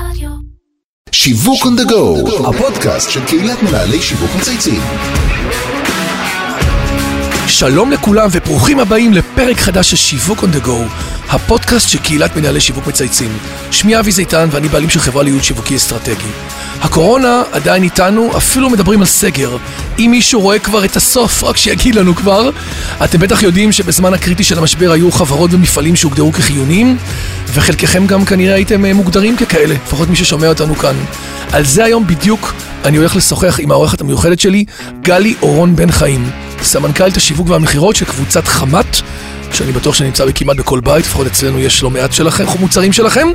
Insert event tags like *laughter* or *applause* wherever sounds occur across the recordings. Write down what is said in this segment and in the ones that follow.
רדיו. שיווק on the go, הפודקאסט של קהילת מנהלי שיווק מצייצים. שלום לכולם וברוכים הבאים לפרק חדש של שיווק on the go, הפודקאסט של קהילת מנהלי שיווק מצייצים. שמי אבי זיתן ואני בעלים של חברה לייעוד שיווקי אסטרטגי. הקורונה עדיין איתנו, אפילו מדברים על סגר. אם מישהו רואה כבר את הסוף, רק שיגיד לנו כבר. אתם בטח יודעים שבזמן הקריטי של המשבר היו חברות ומפעלים שהוגדרו כחיוניים, וחלקכם גם כנראה הייתם אה, מוגדרים ככאלה, לפחות מי ששומע אותנו כאן. על זה היום בדיוק אני הולך לשוחח עם העורכת המיוחדת שלי, גלי אורון בן חיים, סמנכ"לית השיווק והמכירות של קבוצת חמת. שאני בטוח שנמצא כמעט בכל בית, לפחות אצלנו יש לא מעט שלכם, מוצרים שלכם,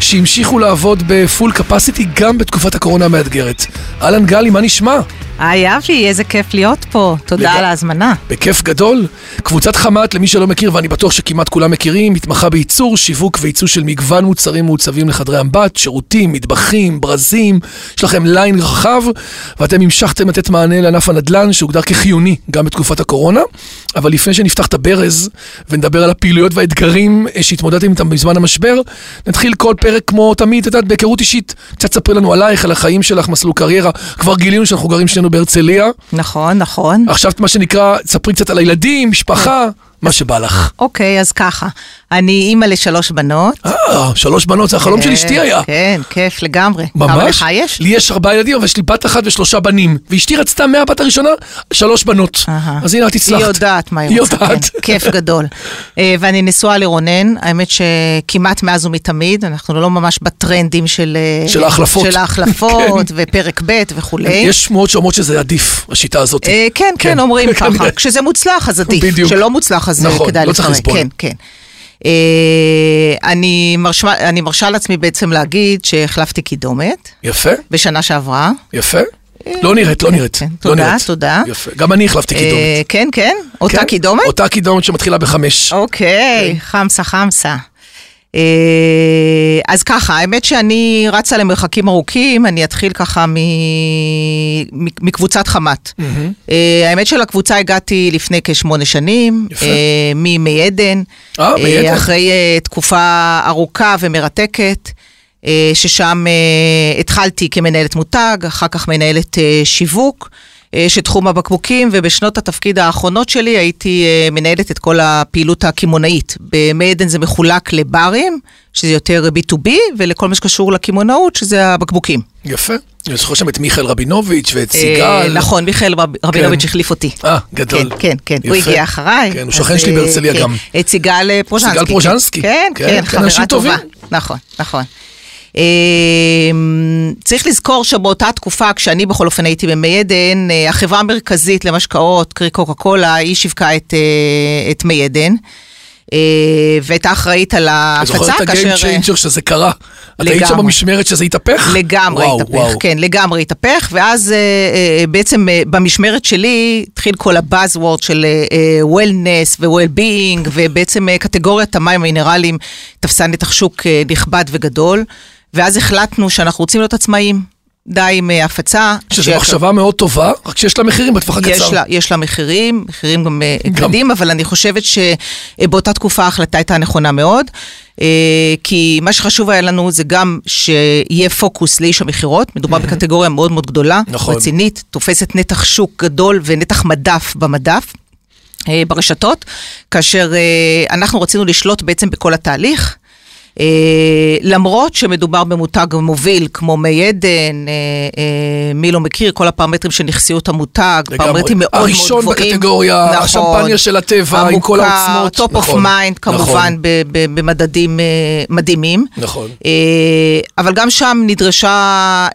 שהמשיכו לעבוד בפול קפסיטי גם בתקופת הקורונה המאתגרת. אהלן גלי, מה נשמע? היי אבי, איזה כיף להיות פה. תודה לג- על ההזמנה. בכיף גדול. קבוצת חמת, למי שלא מכיר, ואני בטוח שכמעט כולם מכירים, מתמחה בייצור, שיווק וייצוא של מגוון מוצרים מעוצבים לחדרי אמבט, שירותים, מטבחים, ברזים, יש לכם ליין רחב, ואתם המשכתם לתת מענה לענף הנדל"ן, שהוגדר כחיוני גם בתקופת הקורונה. אבל לפני שנפתח את הברז, ונדבר על הפעילויות והאתגרים אה, שהתמודדתם איתם בזמן המשבר, נתחיל כל פרק כמו תמיד, את יודעת, בהיכרות אישית. קצת ספרי לנו עלייך, על החיים שלך, מסלול קריירה. כבר גילינו שאנחנו גרים שנינו בהרצליה. נכון, נכון. עכשיו מה שנקרא, תספרי קצת על הילדים, משפחה, מה שבא לך. אוקיי, אז ככה. אני אימא לשלוש בנות. אה, שלוש בנות, זה החלום של אשתי היה. כן, כיף לגמרי. כמה ממש? לך יש? לי יש ארבעה ילדים, אבל יש לי בת אחת ושלושה בנים. ואשתי רצתה מהבת הראשונה שלוש בנות. אז הנה, את הצלחת. היא יודעת מה היא היא רוצה, יודעת. כן, כיף גדול. אה, ואני נשואה לרונן, האמת שכמעט מאז ומתמיד, אנחנו לא ממש בטרנדים של... אה, של ההחלפות. של ההחלפות, *laughs* ופרק ב' וכולי. יש שמועות שאומרות שזה עדיף, השיטה הזאת. אה, כן, כן, אומרים. *laughs* ככה. כשזה מוצלח אז עדיף. כשלא מוצלח אז אה, נכון, כדאי לא צריך לפרק. לסבול. כן, כן. אה, אני מרשה- אני מרשה לעצמי בעצם להגיד שהחלפתי קידומת יפה, בשנה שעברה. יפה. לא נראית, לא נראית. כן, לא תודה. תודה. יפה. גם אני החלפתי אה, קידומת. כן, כן, אותה כן? קידומת? אותה קידומת שמתחילה בחמש. אוקיי, חמסה חמסה. אה, אז ככה, האמת שאני רצה למרחקים ארוכים, אני אתחיל ככה מ- מקבוצת חמת. אה, האמת שלקבוצה הגעתי לפני כשמונה שנים. אה, ממי עדן, אה, מי עדן. אחרי תקופה ארוכה ומרתקת. ששם התחלתי כמנהלת מותג, אחר כך מנהלת שיווק אה, של תחום הבקבוקים, ובשנות התפקיד האחרונות שלי הייתי אה, מנהלת את כל הפעילות הקמעונאית. במי עדן זה מחולק לברים, שזה יותר B2B, ולכל מה שקשור לקמעונאות, שזה הבקבוקים. יפה. אני זוכר שם את מיכאל רבינוביץ' ואת אה, סיגל. נכון, מיכאל רב- רבינוביץ' החליף אותי. אה, גדול. כן, כן, כן, הוא. הגיע אחריי. כן, הוא שכן שלי בהרצליה כן. גם. את סיגל פרוז'נסקי. סיגל פרוז'נסקי. כן, כן, כן, כן, חברה טובה. נכון, נכון. אה, צריך לזכור שבאותה תקופה, כשאני בכל אופן הייתי במי עדן, אה, החברה המרכזית למשקאות, קרי קוקה קולה, היא שיווקה את, אה, את מי עדן. אה, והייתה אחראית על ההפצה, זוכר את ה game changer שזה קרה. את היית שם לגמרי. במשמרת שזה התהפך? לגמרי וואו, התהפך, וואו. כן, לגמרי התהפך, ואז בעצם במשמרת שלי התחיל כל הבאזוורד של וולנס ו-well-being, ובעצם אה, קטגוריית המים המינרליים תפסה נתח שוק נכבד וגדול, ואז החלטנו שאנחנו רוצים להיות עצמאיים. די עם אה, הפצה. שזו שיש- מחשבה מאוד טובה, רק שיש לה מחירים בטווח הקצר. יש לה, יש לה מחירים, מחירים גם אה, גם. כבדים, אבל אני חושבת שבאותה תקופה ההחלטה הייתה נכונה מאוד, אה, כי מה שחשוב היה לנו זה גם שיהיה פוקוס לאיש המכירות, מדובר בקטגוריה מאוד מאוד גדולה, נכון. רצינית, תופסת נתח שוק גדול ונתח מדף במדף. אה, ברשתות, כאשר אה, אנחנו רצינו לשלוט בעצם בכל התהליך. אה, למרות שמדובר במותג מוביל כמו מי עדן, אה, אה, מי לא מכיר, כל הפרמטרים של נכסיות המותג. פרמטרים מאוד מאוד הראשון גבוהים. בקטגוריה, השמפניה של הטבע, עם כל העוצמות. top of נכון, mind נכון. כמובן ב- במדדים אה, מדהימים. נכון. אה, אבל גם שם נדרשה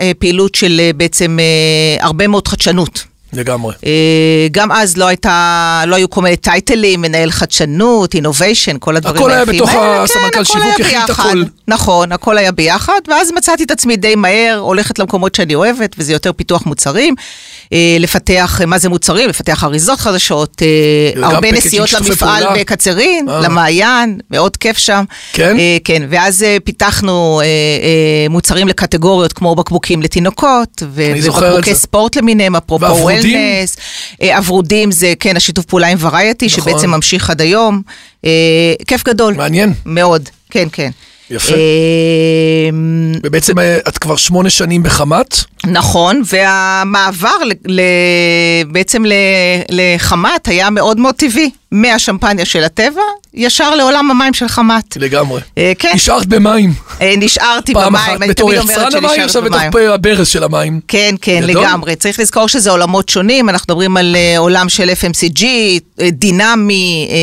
אה, פעילות של אה, בעצם אה, הרבה מאוד חדשנות. לגמרי. אה, גם אז לא הייתה, לא היו כל מיני טייטלים, מנהל חדשנות, אינוביישן, כל הדברים הכל היה בתוך האלה. הסמנכ"ל כן, שיווק, הכיל את ביחד. הכל. נכון, הכל היה ביחד, ואז מצאתי את עצמי די מהר, הולכת למקומות שאני אוהבת, וזה יותר פיתוח מוצרים. אה, לפתח, אה, מה זה מוצרים? לפתח אריזות חדשות, אה, וגם הרבה נסיעות למפעל. בקצרין, אה. למעיין, מאוד כיף שם. כן? אה, כן, ואז אה, פיתחנו אה, אה, מוצרים לקטגוריות כמו בקבוקים לתינוקות, ובקבוקי. ספורט למיניהם, אפרופו? וולנס. אה, הוורודים זה, כן, השיתוף פעולה עם ורייטי, נכון. שבעצם ממשיך עד היום. אה, כיף גדול. מעניין. מאוד, כן, כן. יפה. אה, ובעצם אה, את כבר שמונה שנים בחמת. נכון, והמעבר בעצם לחמת היה מאוד מאוד טבעי. מהשמפניה של הטבע, ישר לעולם המים של חמת. לגמרי. אה, כן. נשארת במים. אה, נשארתי פעם במים, אחת אני בתור תמיד אומרת יצרן המים, שנשארת עכשיו בתוך הברז של המים. כן, כן, גדול. לגמרי. צריך לזכור שזה עולמות שונים, אנחנו מדברים על אה, עולם של FMCG, אה, דינמי, אה,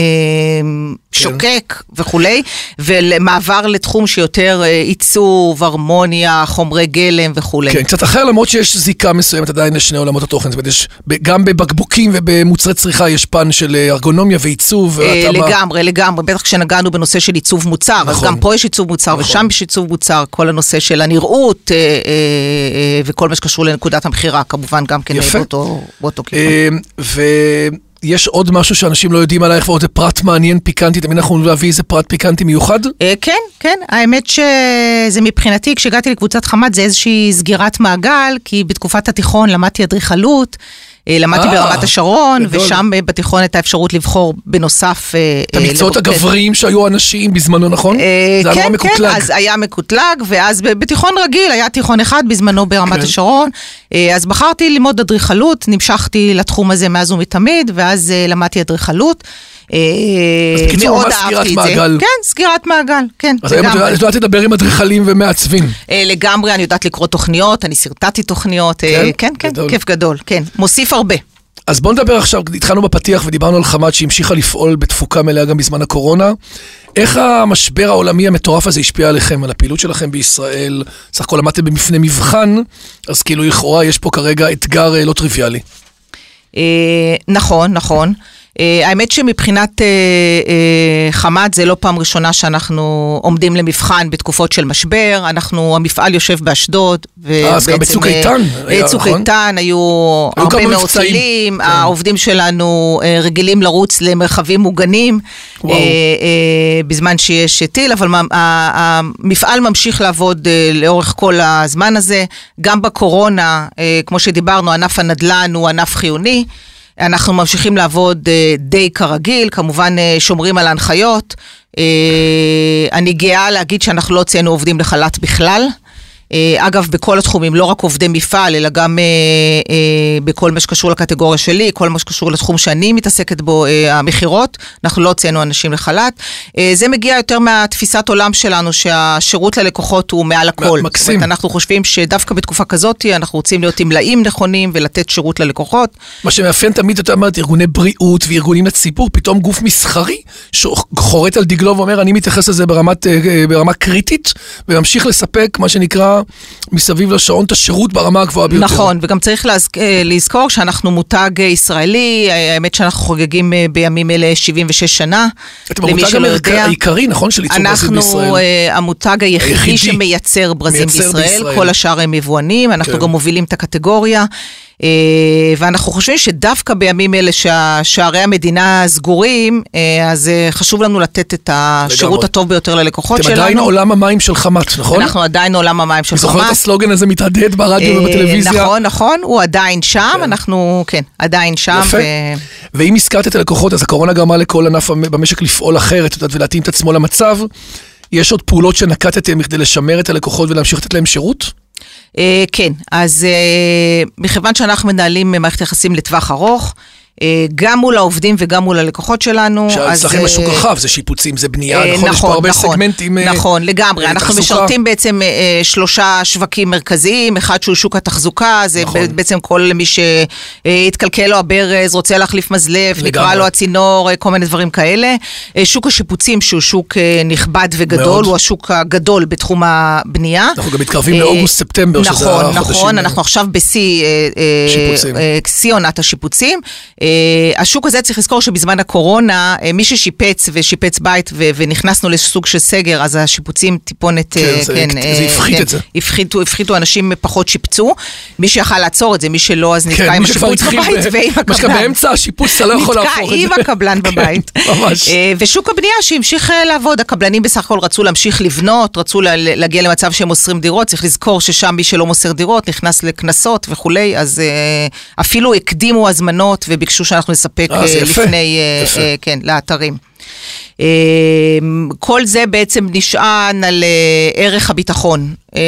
אה, שוקק וכולי, ומעבר לתחום שיותר אה, עיצוב, הרמוניה, חומרי גלם וכולי. כן, קצת אחר, למרות שיש זיקה מסוימת עדיין לשני עולמות התוכן. זאת אומרת, יש, גם בבקבוקים ובמוצרי צריכה יש פן של אה, ארגונומיה ועיצוב. אה. לגמרי, לגמרי, בטח כשנגענו בנושא של עיצוב מוצר, אז נכון. גם פה יש עיצוב מוצר נכון. ושם יש עיצוב מוצר, כל הנושא של הנראות אה, אה, וכל מה שקשור לנקודת המכירה, כמובן גם כן. באותו, כיוון. ויש עוד משהו שאנשים לא יודעים עלייך, ועוד פרט מעניין, פיקנטי, תמיד אנחנו להביא איזה פרט פיקנטי מיוחד. כן, כן, האמת שזה מבחינתי, כשהגעתי לקבוצת חמת זה איזושהי סגירת מעגל, כי בתקופת התיכון למדתי אדריכלות. אה, למדתי אה, ברמת השרון. ושם אה, בתיכון הייתה אפשרות לבחור בנוסף... את המקצועות הגבריים שהיו אנשים בזמנו, נכון? זה היה כן, כן, מקוטלג. אז היה מקוטלג, ואז בתיכון רגיל, היה תיכון אחד בזמנו ברמת כן. השרון, אז בחרתי ללמוד אדריכלות, נמשכתי לתחום הזה מאז ומתמיד, ואז למדתי אדריכלות. אה, מאוד אהבתי את זה. מעגל. כן, סגירת מעגל, כן, אז היום את. יודעת- לדבר עם אדריכלים ומעצבים. אה, לגמרי, אני יודעת לקרוא תוכניות, אני שרטטתי תוכניות, אה, כן? כן, כן. כיף גדול, כן, מוסיף הרבה. אז בואו נדבר עכשיו, התחלנו בפתיח ודיברנו על חמת שהמשיכה לפעול בתפוקה מלאה גם בזמן הקורונה. איך המשבר העולמי המטורף הזה השפיע עליכם, על הפעילות שלכם בישראל? סך הכל עמדתם במפנה מבחן, אז כאילו לכאורה יש פה כרגע אתגר לא טריוויאלי. נכון, נכון. אה, האמת שמבחינת אה, אה, חמת זה לא פעם ראשונה שאנחנו עומדים למבחן בתקופות של משבר. אנחנו, המפעל יושב באשדוד. אז גם בצוק איתן היה, צוק נכון? איתן, היו הרבה מאוד. טילים, כן. העובדים שלנו רגילים לרוץ למרחבים מוגנים. בזמן שיש טיל, אבל המפעל ממשיך לעבוד לאורך כל הזמן הזה. גם בקורונה, כמו שדיברנו, ענף הנדל"ן הוא ענף חיוני. אנחנו ממשיכים לעבוד אה, די כרגיל, כמובן אה, שומרים על ההנחיות. אה, אני גאה להגיד שאנחנו לא הוצאנו עובדים לחל"ת בכלל. אה, אגב, בכל התחומים, לא רק עובדי מפעל, אלא גם אה, אה, בכל מה שקשור לקטגוריה שלי, כל מה שקשור לתחום שאני מתעסקת בו, אה, המכירות, אנחנו לא הוצאנו אנשים לחל"ת. אה, זה מגיע יותר מהתפיסת עולם שלנו, שהשירות ללקוחות הוא מעל הכל. מקסים. זאת אומרת, אנחנו חושבים שדווקא בתקופה כזאת, אנחנו רוצים להיות עם מלאים נכונים ולתת שירות ללקוחות. מה שמאפיין תמיד, אתה אומרת, ארגוני בריאות וארגונים לציבור, פתאום גוף מסחרי שחורט על דגלו ואומר, אני מתייחס לזה ברמת, אה, אה, ברמה קריטית, וממשיך לספק, מה שנקרא, מסביב לשעון את השירות ברמה הגבוהה ביותר. נכון, וגם צריך להז... אה, לזכור שאנחנו מותג אה, ישראלי, אה, האמת שאנחנו חוגגים בימים אלה 76 שנה. אתם המותג יודע. העיקרי, נכון, של ייצור ברזיל בישראל. אנחנו המותג היחידי, היחידי. שמייצר ברזים מייצר בישראל, בישראל. כל השאר הם יבואנים, אנחנו כן. גם מובילים את הקטגוריה. אה, ואנחנו חושבים שדווקא בימים אלה ששערי המדינה סגורים, אה, אז אה, חשוב לנו לתת את השירות לגמרי. הטוב ביותר ללקוחות אתם שלנו. עדיין עולם המים של חמת, נכון? אנחנו עדיין עולם המים של אני זוכר את. הסלוגן הזה מתהדהד ברדיו ובטלוויזיה. נכון, נכון, הוא עדיין שם, כן. אנחנו, כן, עדיין שם. יפה. ו- ואם הזכרת את הלקוחות, אז הקורונה גרמה לכל ענף במשק לפעול אחרת, ולהתאים את עצמו למצב. יש עוד פעולות שנקטתם כדי לשמר את הלקוחות ולהמשיך לתת להם שירות? אה, כן, אז אה, מכיוון שאנחנו מנהלים מערכת יחסים לטווח ארוך, גם מול העובדים וגם מול הלקוחות שלנו. אז, שאצלכם השוק אה, רחב, זה שיפוצים, זה בנייה, אה, נכון? יש פה הרבה סגמנטים. אה, נכון, לגמרי. אה, אנחנו. משרתים בעצם אה, אה, שלושה שווקים מרכזיים, אחד שהוא שוק התחזוקה, זה נכון. נכון. בעצם כל מי שהתקלקל לו הברז, רוצה להחליף מזלף, נקרע. לו הצינור, אה, כל מיני דברים כאלה. אה, שוק השיפוצים, שהוא שוק אה, נכבד וגדול, מאוד. הוא השוק הגדול בתחום הבנייה. אנחנו גם מתקרבים אה, לאוגוסט-ספטמבר, שזה נכון, החודשים נכון, האלה. אנחנו עכשיו בשיא אה, אה. אה, עונת השיפוצים. אה, השוק הזה צריך לזכור שבזמן הקורונה, אה, מי ששיפץ ושיפץ בית ו- ונכנסנו לסוג של סגר, אז השיפוצים טיפונת, כן, אה, זה- כן, זה הפחית כן, את זה. הפחיתו, הפחיתו אנשים פחות שיפצו. מי שיכל לעצור את זה, מי שלא, אז נתקע כן, עם השיפוץ בבית ב- ועם מה שגם הקבלן. באמצע השיפוץ אתה לא יכול להפוך את זה. נתקע עם הקבלן כן, בבית. *laughs* ממש. ושוק הבנייה שהמשיך לעבוד, הקבלנים בסך הכל רצו להמשיך לבנות, רצו לה- להגיע למצב שהם מוסרים דירות, צריך לזכור ששם מי שלא מוסר דירות נכנס לקנסות וכולי, אז אפילו הקדימו הזמנות וביקשו שאנחנו נספק אה, אה, לפני, אה, יפה. אה, כן, לאתרים. אה, כל זה בעצם נשען על אה, ערך הביטחון. אה,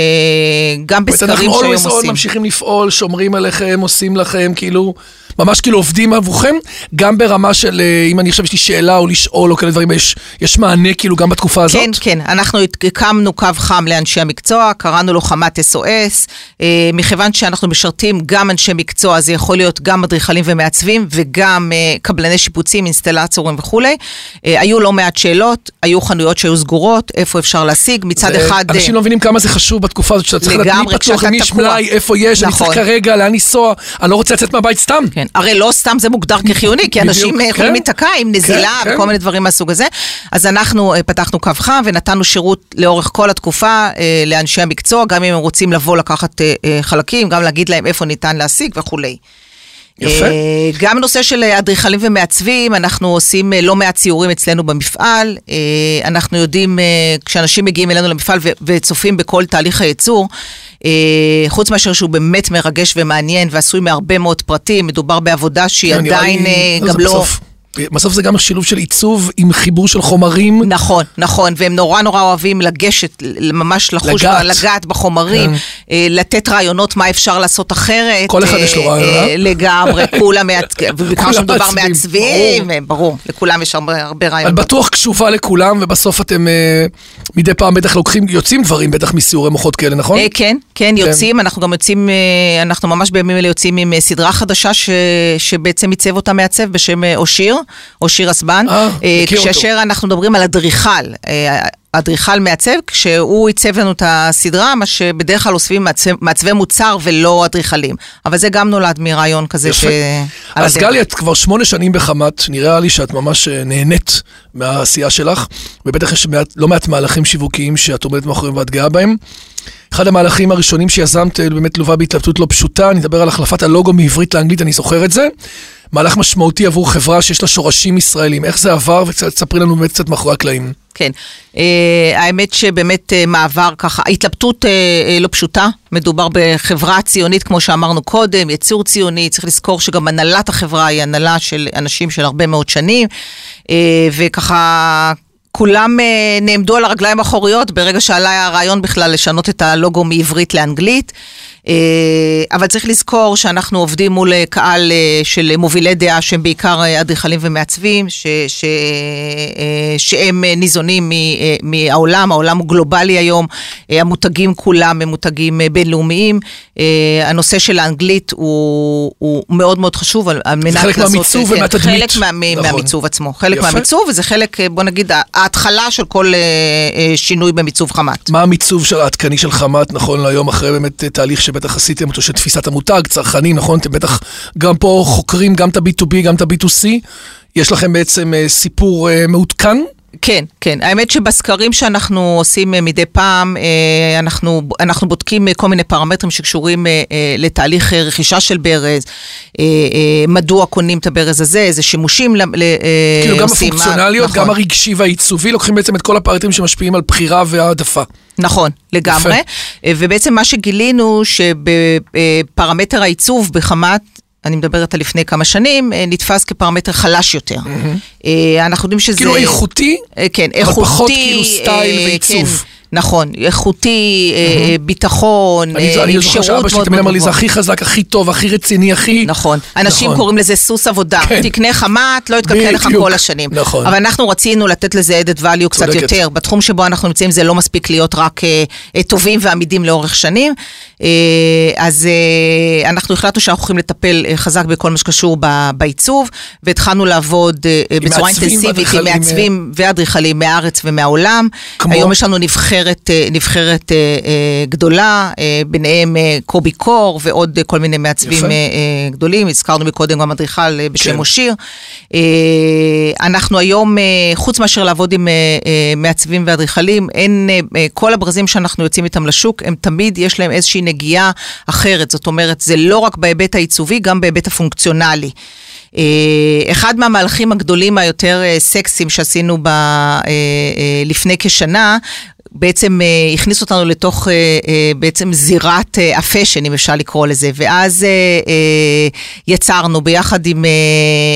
גם בסקרים אנחנו שהיום always on עושים. ממשיכים לפעול, שומרים עליכם, עושים לכם, כאילו, ממש כאילו עובדים עבורכם, גם ברמה של, אה, אם אני עכשיו יש לי שאלה או לשאול או כאלה דברים, יש, יש מענה כאילו גם בתקופה הזאת? כן, כן, אנחנו הקמנו קו חם לאנשי המקצוע, קראנו לו חמת SOS, אה, מכיוון שאנחנו משרתים גם אנשי מקצוע, זה יכול להיות גם אדריכלים ומעצבים וגם אה, קבלני שיפוצים, אינסטלטורים וכולי. היו לא מעט שאלות, היו חנויות שהיו סגורות, איפה אפשר להשיג, מצד אחד... אנשים לא מבינים כמה זה חשוב בתקופה הזאת, שאתה צריך לדעת מי פתוח, למי יש. מלאי, איפה יש, אני נכון. צריך כרגע, לאן לנסוע, אני לא רוצה לצאת מהבית סתם. כן, הרי לא סתם זה מוגדר כחיוני, כי אנשים בדיוק, אה, יכולים כן. להיתקע עם נזילה כן, כן. וכל מיני דברים מהסוג הזה. אז אנחנו אה, פתחנו קו חם ונתנו שירות לאורך כל התקופה אה, לאנשי המקצוע, גם אם הם רוצים לבוא לקחת חלקים, גם להגיד להם איפה ניתן להשיג וכולי. יפה. גם נושא של אדריכלים ומעצבים, אנחנו עושים לא מעט ציורים אצלנו במפעל. אנחנו יודעים, כשאנשים מגיעים אלינו למפעל וצופים בכל תהליך הייצור, חוץ מאשר שהוא באמת מרגש ומעניין ועשוי מהרבה מאוד פרטים, מדובר בעבודה שהיא כן, עדיין אה, גם לא... בסוף- זה גם שילוב של עיצוב עם חיבור של חומרים. נכון, נכון, והם נורא נורא אוהבים לגשת, ממש לחוש, לגעת. לגעת בחומרים, אה, לתת רעיונות מה אפשר לעשות אחרת. כל אחד אה, יש לו רעיון, אה, אה? לגמרי, *laughs* כולם ובעיקר כולם שמדובר מעצבים, אה, ברור, לכולם יש הרבה הרבה את רעיונות. בטוח קשובה לכולם, ובסוף אתם מדי פעם בטח לוקחים, יוצאים דברים בטח מסיורי מוחות כאלה, נכון? אה, כן, כן, יוצאים, אנחנו גם יוצאים, אנחנו ממש בימים אלה יוצאים עם סדרה חדשה ש- שבעצם עיצב אותה מעצב בשם אה, אושיר, אושיר אסבן. אה, אה, מכיר אותו. כאשר אנחנו מדברים על אדריכל, אה, אדריכל מעצב, כשהוא עיצב לנו את הסדרה, מה שבדרך כלל אוספים מעצב- מעצבי מוצר ולא אדריכלים. אבל זה גם נולד מרעיון כזה ש... יפה. על אז. גלי, את כבר שמונה שנים בחמת, נראה לי שאת ממש אה, נהנית מהעשייה שלך, ובטח יש מעט, לא מעט מהלכים שיווקיים שאת עומדת מאחוריהם ואת גאה בהם. אחד המהלכים הראשונים שיזמת אה, באמת לווה בהתלבטות לא פשוטה, אני אדבר על החלפת הלוגו מעברית לאנגלית, אני זוכר את זה. מהלך משמעותי עבור חברה שיש לה שורשים ישראלים. איך זה עבר, וקצת תספרי לנו באמת קצת מאחורי הקלעים. כן, אה, האמת שבאמת אה, מעבר ככה, התלבטות אה, אה, לא פשוטה, מדובר בחברה ציונית כמו שאמרנו קודם, יצור ציוני, צריך לזכור שגם הנהלת החברה היא הנהלה של אנשים של הרבה מאוד שנים, אה, וככה... כולם אה, נעמדו על הרגליים האחוריות ברגע שעלה הרעיון בכלל לשנות את הלוגו מעברית לאנגלית. אה, אבל צריך לזכור שאנחנו עובדים מול אה, קהל אה, של מובילי דעה שהם בעיקר אדריכלים ומעצבים, ש, ש, שהם ניזונים מהעולם, העולם הוא גלובלי היום, המותגים כולם הם מותגים בינלאומיים. הנושא של האנגלית הוא, הוא מאוד מאוד חשוב על, מנת חלק לעשות... מהמיצוב כן, ומהתדמית. חלק מה, נכון. מהמיצוב עצמו, חלק יפה. מהמיצוב, וזה חלק, בוא נגיד, ההתחלה של כל שינוי במיצוב חמת. מה המיצוב של העדכני של חמת נכון להיום, אחרי באמת תהליך שבטח עשיתם אותו של תפיסת המותג, צרכנים, נכון? אתם בטח גם פה חוקרים גם את ה-B2B, גם את ה-B2C. יש לכם בעצם אה, סיפור אה, מעודכן? כן, כן. האמת שבסקרים שאנחנו עושים אה, מדי פעם, אה, אנחנו, אנחנו בודקים אה, כל מיני פרמטרים שקשורים לתהליך רכישה של ברז, מדוע קונים את הברז הזה, איזה שימושים אה, כאילו גם עושים. הפונקציונליות, נכון. גם הרגשי והעיצובי, לוקחים בעצם את כל הפרטים שמשפיעים על בחירה והעדפה. נכון, לגמרי. יפה. ובעצם מה שגילינו, שבפרמטר העיצוב בחמת, אני מדברת על לפני כמה שנים, אה, נתפס כפרמטר חלש יותר. אה, אנחנו יודעים שזה... כאילו איכותי, אה, כן, אבל איכותי. פחות כאילו סטייל ועיצוב. כן, נכון, איכותי, אה, ביטחון, אני אה, אני עם זוכר שירות שאבא שלי מאוד תמיד אמר מאוד לי, זה גבוה. הכי חזק, הכי טוב, הכי רציני, הכי... נכון. אנשים נכון. קוראים לזה סוס עבודה. כן. תקנה חמת, לא יתקלקל לך. כל השנים. נכון. אבל אנחנו רצינו לתת לזה added value קצת צודקת. יותר. בתחום שבו אנחנו נמצאים זה לא מספיק להיות רק אה, אה, טובים ועמידים לאורך שנים. אה, אז אה, אנחנו החלטנו שאנחנו הולכים לטפל אה, חזק בכל מה שקשור ב- בעיצוב, והתחלנו לעבוד אה, בצורה אינטנסיבית עם מעצבים ואדריכלים מהארץ ומהעולם. כמו? היום יש לנו נבחרת, אה, נבחרת אה, אה, גדולה, ביניהם קובי קור ועוד כל מיני מעצבים יפה. גדולים, הזכרנו מקודם גם אדריכל בשם כן. אושיר. אה, אנחנו היום, חוץ מאשר לעבוד עם מעצבים ואדריכלים, אין, כל הברזים שאנחנו יוצאים איתם לשוק, הם תמיד יש להם איזושהי נגיעה אחרת. זאת אומרת, זה לא רק בהיבט העיצובי, גם בהיבט הפונקציונלי. אחד מהמהלכים הגדולים היותר סקסיים שעשינו ב, לפני כשנה, בעצם אה, הכניס אותנו לתוך אה, אה, בעצם זירת אה, הפאשן, אם אפשר לקרוא לזה, ואז אה, אה, יצרנו ביחד עם, אה,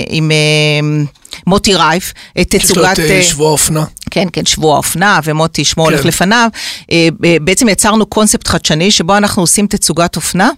עם אה, מוטי רייף את יש לו תצוגת... את אה, אה, שבוע האופנה. כן, כן, שבוע האופנה, ומוטי שמו כן. הולך לפניו. אה, בעצם יצרנו קונספט חדשני, שבו אנחנו עושים תצוגת אופנה.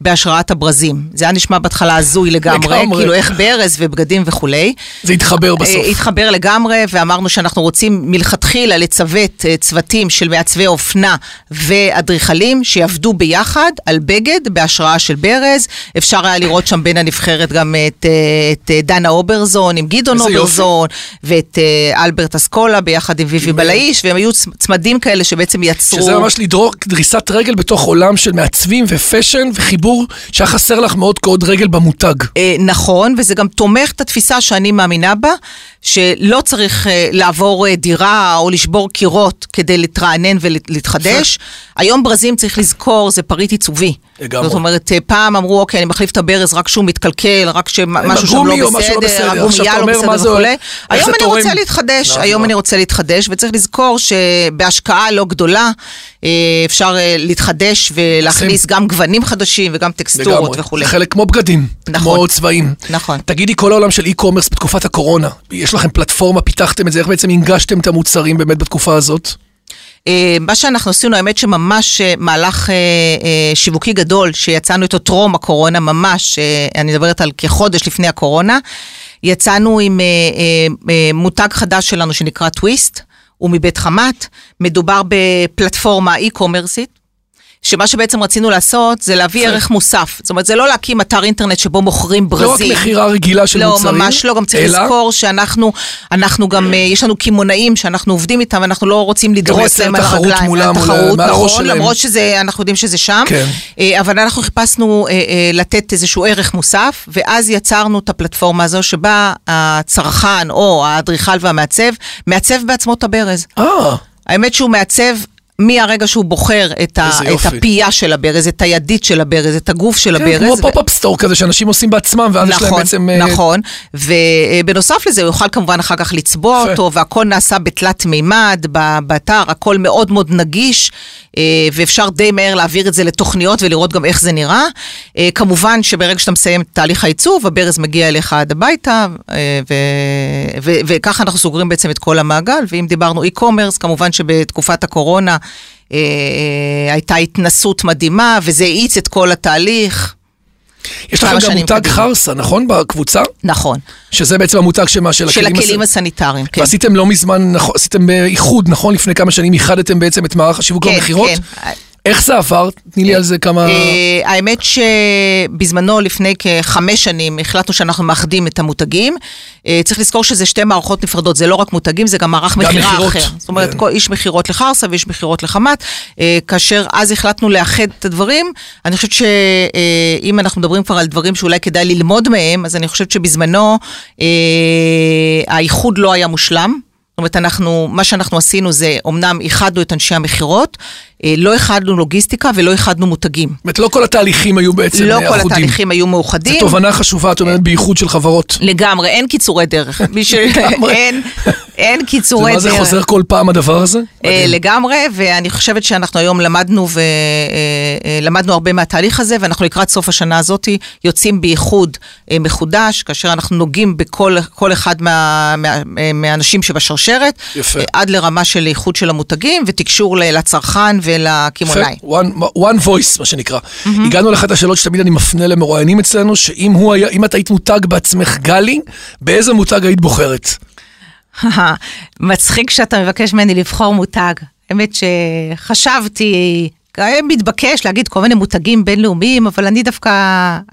בהשראת הברזים. זה היה נשמע בהתחלה הזוי לגמרי, לגמרי. כאילו איך ברז ובגדים וכולי. זה התחבר בסוף. אה, התחבר לגמרי, ואמרנו שאנחנו רוצים מלכתחילה לצוות אה, צוותים של מעצבי אופנה ואדריכלים שיעבדו ביחד על בגד בהשראה של ברז. אפשר היה לראות שם בין הנבחרת גם את, אה, את דנה אוברזון עם גדעון איזה יופי. אוברזון, ואת אלברט אסקולה ביחד עם ויבי בלאיש, והם היו צמדים כאלה שבעצם יצרו... שזה ממש לדרוך דריסת רגל בתוך עולם של מעצבים ו fashion וחיבור שהיה חסר לך מאוד כעוד רגל במותג. אה, נכון, וזה גם תומך את התפיסה שאני מאמינה בה, שלא צריך אה, לעבור אה, דירה או לשבור קירות כדי להתרענן ולהתחדש. היום ברזים, צריך לזכור, זה פריט עיצובי. לגמרי. זאת אומרת, אה, פעם אמרו, אוקיי, אני מחליף את הברז רק כשהוא מתקלקל, רק שמשהו שם לא לא בסדר. הגומייה לא בסדר וכולי. היום אני? רוצה להתחדש, לא, היום. אני רוצה להתחדש, וצריך לזכור שבהשקעה לא גדולה, אה, אפשר אה, להתחדש ולהכניס גם גוונים חדשים וגם טקסטורות. וכולי. זה חלק כמו בגדים, נכון. כמו צבעים. נכון. תגידי, כל העולם של אי-קומרס בתקופת הקורונה, יש לכם פלטפורמה, פיתחתם את זה, איך בעצם הנגשתם את המוצרים באמת בתקופה הזאת? אה, מה שאנחנו עשינו, האמת שממש אה, מהלך אה, שיווקי גדול, שיצאנו איתו טרום הקורונה, ממש, אני מדברת על כחודש לפני הקורונה, יצאנו עם מותג חדש שלנו שנקרא טוויסט, הוא מבית חמת, מדובר בפלטפורמה אי-קומרסית. שמה שבעצם רצינו לעשות זה להביא ערך מוסף. זאת אומרת, זה לא להקים אתר אינטרנט שבו מוכרים ברזים. לא רק מכירה רגילה של לא, מוצרים, לא, ממש לא, גם צריך אלא- לזכור שאנחנו, אנחנו גם, אה, יש לנו קמעונאים שאנחנו עובדים איתם, אנחנו לא רוצים לדרוס להם על הרגליים. מולם, מול- תחרות, מעל הראש נכון. למרות שזה, אנחנו יודעים שזה שם. כן. אה, אבל אנחנו חיפשנו אה, אה, לתת איזשהו ערך מוסף, ואז יצרנו את הפלטפורמה הזו, שבה הצרכן או האדריכל והמעצב, מעצב בעצמו את הברז. אה, האמת שהוא מעצב מהרגע שהוא בוחר את, ה, את. הפייה של הברז, את הידית של הברז, את הגוף של כן, הברז. כמו ו- פופ-אפ סטור כזה שאנשים עושים בעצמם, ואז יש להם נכון, בעצם... אה, נכון, ובנוסף לזה הוא יוכל כמובן אחר כך לצבוע יפה. אותו, והכל נעשה בתלת מימד, באתר, הכל מאוד מאוד נגיש, אה, ואפשר די מהר להעביר את זה לתוכניות ולראות גם איך זה נראה. אה, כמובן שברגע שאתה מסיים את תהליך העיצוב, הברז מגיע אליך עד הביתה, ו- ו- וככה אנחנו סוגרים בעצם את כל המעגל, ואם דיברנו אי-קומרס, כמובן שבתקופת הקורונה אה, אה, הייתה התנסות מדהימה, וזה האיץ את כל התהליך. יש לכם גם מותג קדימה. חרסה, נכון? בקבוצה? נכון, שזה בעצם המותג שמה של של הכלים הכלים הס- הסניטריים, כן. ועשיתם לא מזמן, נכון, עשיתם אה, איחוד, נכון? לפני כמה שנים איחדתם בעצם את מערך השיווק כן, והמכירות? כן. איך זה עבר? תני לי על זה כמה... אה, האמת שבזמנו, לפני כחמש שנים, החלטנו שאנחנו מאחדים את המותגים. אה, צריך לזכור שזה שתי מערכות נפרדות, זה לא רק מותגים, זה גם מערך מכירה אחר. זאת אומרת, כן. איש מכירות לחרסה ואיש מכירות לחמת. אה, כאשר אז החלטנו לאחד את הדברים, אני חושבת שאם אנחנו מדברים כבר על דברים שאולי כדאי ללמוד מהם, אז אני חושבת שבזמנו האיחוד לא היה מושלם. זאת אומרת, אנחנו, מה שאנחנו עשינו זה, אמנם איחדנו את אנשי המכירות, אה, לא איחדנו לוגיסטיקה ולא איחדנו מותגים. זאת אומרת, לא כל התהליכים היו בעצם לא אה, כל אחודים. התהליכים היו מאוחדים. זו תובנה חשובה, את אומרת, בייחוד של חברות. לגמרי, אין קיצורי דרך. *laughs* מי ש... לגמרי. אין, אין קיצורי דרך. זה חוזר כל פעם הדבר הזה? אה. לגמרי, ואני חושבת שאנחנו היום למדנו ולמדנו הרבה מהתהליך הזה, ואנחנו לקראת סוף השנה הזאת יוצאים בייחוד אה, מחודש, כאשר אנחנו נוגעים בכל כל אחד מה, מה, אה, מהאנשים שבשרשרת, יפה. אה, עד לרמה של איחוד של המותגים ותקשור לצרכן ולקמעונאי. one, one voice, מה שנקרא. הגענו לאחת השאלות שתמיד אני מפנה למרואיינים אצלנו, שאם היה, את היית מותג בעצמך, גלי, באיזה מותג היית בוחרת? *laughs* מצחיק שאתה מבקש ממני לבחור מותג. האמת שחשבתי, היה מתבקש להגיד כל מיני מותגים בינלאומיים, אבל אני דווקא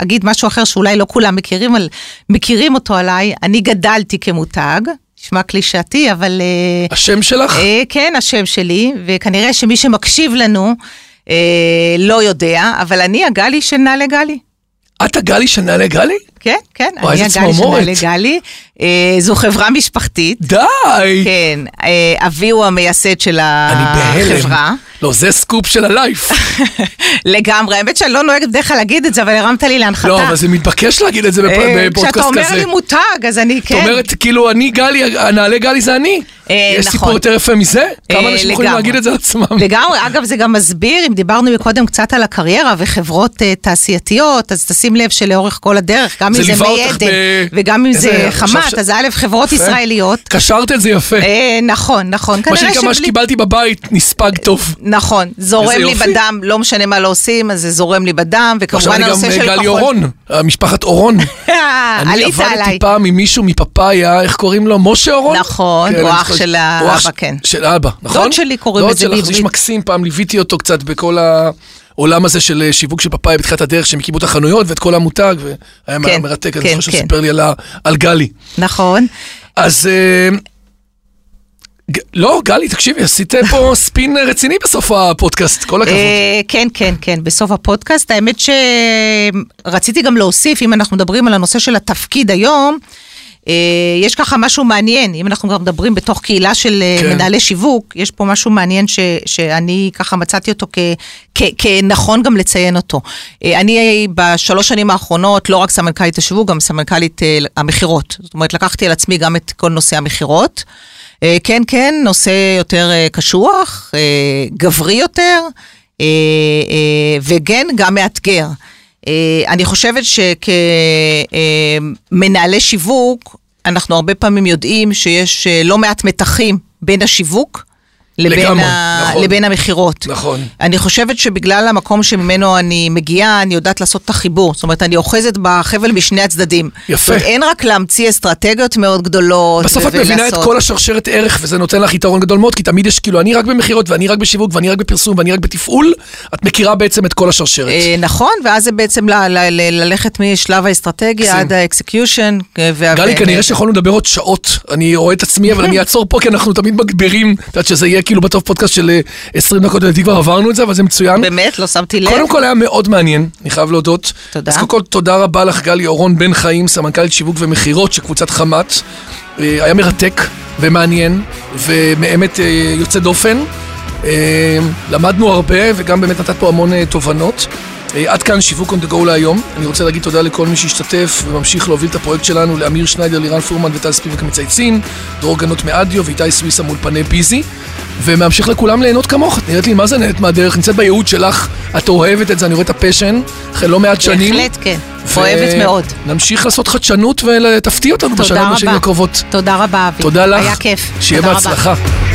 אגיד משהו אחר שאולי לא כולם מכירים, על, מכירים אותו עליי. אני גדלתי כמותג, נשמע קלישאתי, אבל... אה, השם שלך? אה, כן, השם שלי, וכנראה שמי שמקשיב לנו אה, לא יודע, אבל אני הגלי של נעלי גלי. את הגלי של נעלי גלי? כן, כן, וואי, אני איזה הגלי של צמרמורת. נעלי גלי. אה, זו חברה משפחתית. די! כן, אה, אבי הוא המייסד של אני החברה. בהלם. לא, זה סקופ של הלייף. *laughs* לגמרי, האמת שאני לא נוהגת בדרך כלל להגיד את זה, אבל הרמת לי להנחתה. לא, אבל זה מתבקש להגיד את זה בפ- אה, בפודקאסט כשאתה כזה. אומר לי מותג, אז אני את כן. אומרת, כאילו, אני גלי, הנעלי גלי זה אני. אה, יש נכון. סיפור יותר יפה מזה? כמה אה, אנשים יכולים. להגיד את זה על עצמם? לגמרי, אגב זה גם מסביר, אם דיברנו מקודם קצת על הקריירה וחברות uh, תעשייתיות, אז תשים לב שלאורך כל הדרך, גם זה אם זה מי עדן, ב- וגם אם זה עכשיו חמת, ש- אז א', חברות יפה. ישראליות. קשרת את זה יפה. אה, נכון, נכון. מה שנקרא, מה שקיבלתי בבית נספג טוב. נכון, זורם לי. בדם, לא משנה מה לא עושים, אז זה זורם לי בדם, עכשיו וכמובן אני גם הנושא של גלי כחול. אורון, משפחת *laughs* אורון. אני עלית עבדתי עליי. פעם עם מישהו מפאפאיה, איך קוראים לו? משה אורון? נכון, כן, הוא אני אח זוכר- של האבא, כן. של האבא, נכון? דוד שלי קוראים לזה דוד שלך, זה איש בעברית. מקסים, פעם ליוויתי אותו קצת בכל העולם הזה של אה, שיווק של פאפאיה בתחילת הדרך, שהם הקימו את החנויות ואת כל המותג, והיה כן, מרתק, אני כן, זוכר שהוא כן. סיפר לי על על גלי. נכון. אז... אה, לא, גלי, תקשיבי, עשית פה *laughs* ספין רציני בסוף הפודקאסט, כל הכבוד. אה, כן, כן, כן, בסוף הפודקאסט. האמת שרציתי גם להוסיף, אם אנחנו מדברים על הנושא של התפקיד היום, יש ככה משהו מעניין, אם אנחנו גם מדברים בתוך קהילה של אה, כן. מנהלי שיווק, יש פה משהו מעניין ש, שאני ככה מצאתי אותו כ, כ, כנכון גם לציין אותו. אה, אני בשלוש שנים האחרונות לא רק סמנכ"לית השיווק, גם סמנכ"לית אה, המכירות. זאת אומרת, לקחתי על עצמי גם את כל נושא המכירות. אה, כן, כן, נושא יותר אה, קשוח, אה, גברי יותר, אה, אה, וכן, גם מאתגר. אה, אני חושבת שכמנהלי שיווק, אנחנו הרבה פעמים יודעים שיש אה, לא מעט מתחים בין השיווק לבין, לגמרי, ה... נכון. לבין המכירות. נכון. אני חושבת שבגלל המקום שממנו אני מגיעה, אני יודעת לעשות את החיבור. זאת אומרת, אני אוחזת בחבל משני הצדדים. יפה. זאת אומרת, אין רק להמציא אסטרטגיות מאוד גדולות. בסוף ו- את מבינה את ולעשות- כל השרשרת ערך, וזה נותן לך יתרון גדול מאוד, כי תמיד יש כאילו, אני רק במכירות, ואני רק בשיווק, ואני רק בפרסום, ואני רק בתפעול, את מכירה בעצם את כל השרשרת. אה, נכון, ואז זה בעצם ל- ל- ל- ללכת משלב האסטרטגיה. עד ה execution. גלי, כנראה שיכולנו לדבר עוד שעות, אני רואה את עצמי, אבל אני אעצור פה, כי אנחנו תמיד מגבירים, את יודעת שזה יהיה כאילו בסוף פודקאסט של אה, 20 דקות, לדעתי כבר עברנו את זה, אבל זה מצוין. באמת, לא שמתי לב. קודם כל היה מאוד מעניין, אני חייב להודות. תודה. אז קודם כל תודה רבה לך גלי אורון בן חיים, סמנכ"לית שיווק ומכירות של קבוצת חמת. אה, היה מרתק ומעניין ובאמת אה, יוצא דופן. אה, למדנו הרבה וגם באמת נתת פה המון אה, תובנות. אה, עד כאן שיווק on the go להיום. אני רוצה להגיד תודה לכל מי שהשתתף וממשיך להוביל את הפרויקט שלנו, לאמיר שניידר, לירן פורמן וטל ספיבק המצייצים, דרור גנות מאדיו ואיתי סוויסה מאולפני ביזי. וממשיך לכולם ליהנות כמוך, את נראית לי מה זה נהנית מהדרך, נמצאת בייעוד שלך, את אוהבת את זה, אני רואה את הפשן, אחרי לא מעט שנים. בהחלט, כן. אוהבת מאוד. נמשיך לעשות חדשנות ותפתיע אותנו בשנים. הקרובות. תודה רבה, אבי. תודה לך. היה כיף. שיהיה תודה רבה. בהצלחה.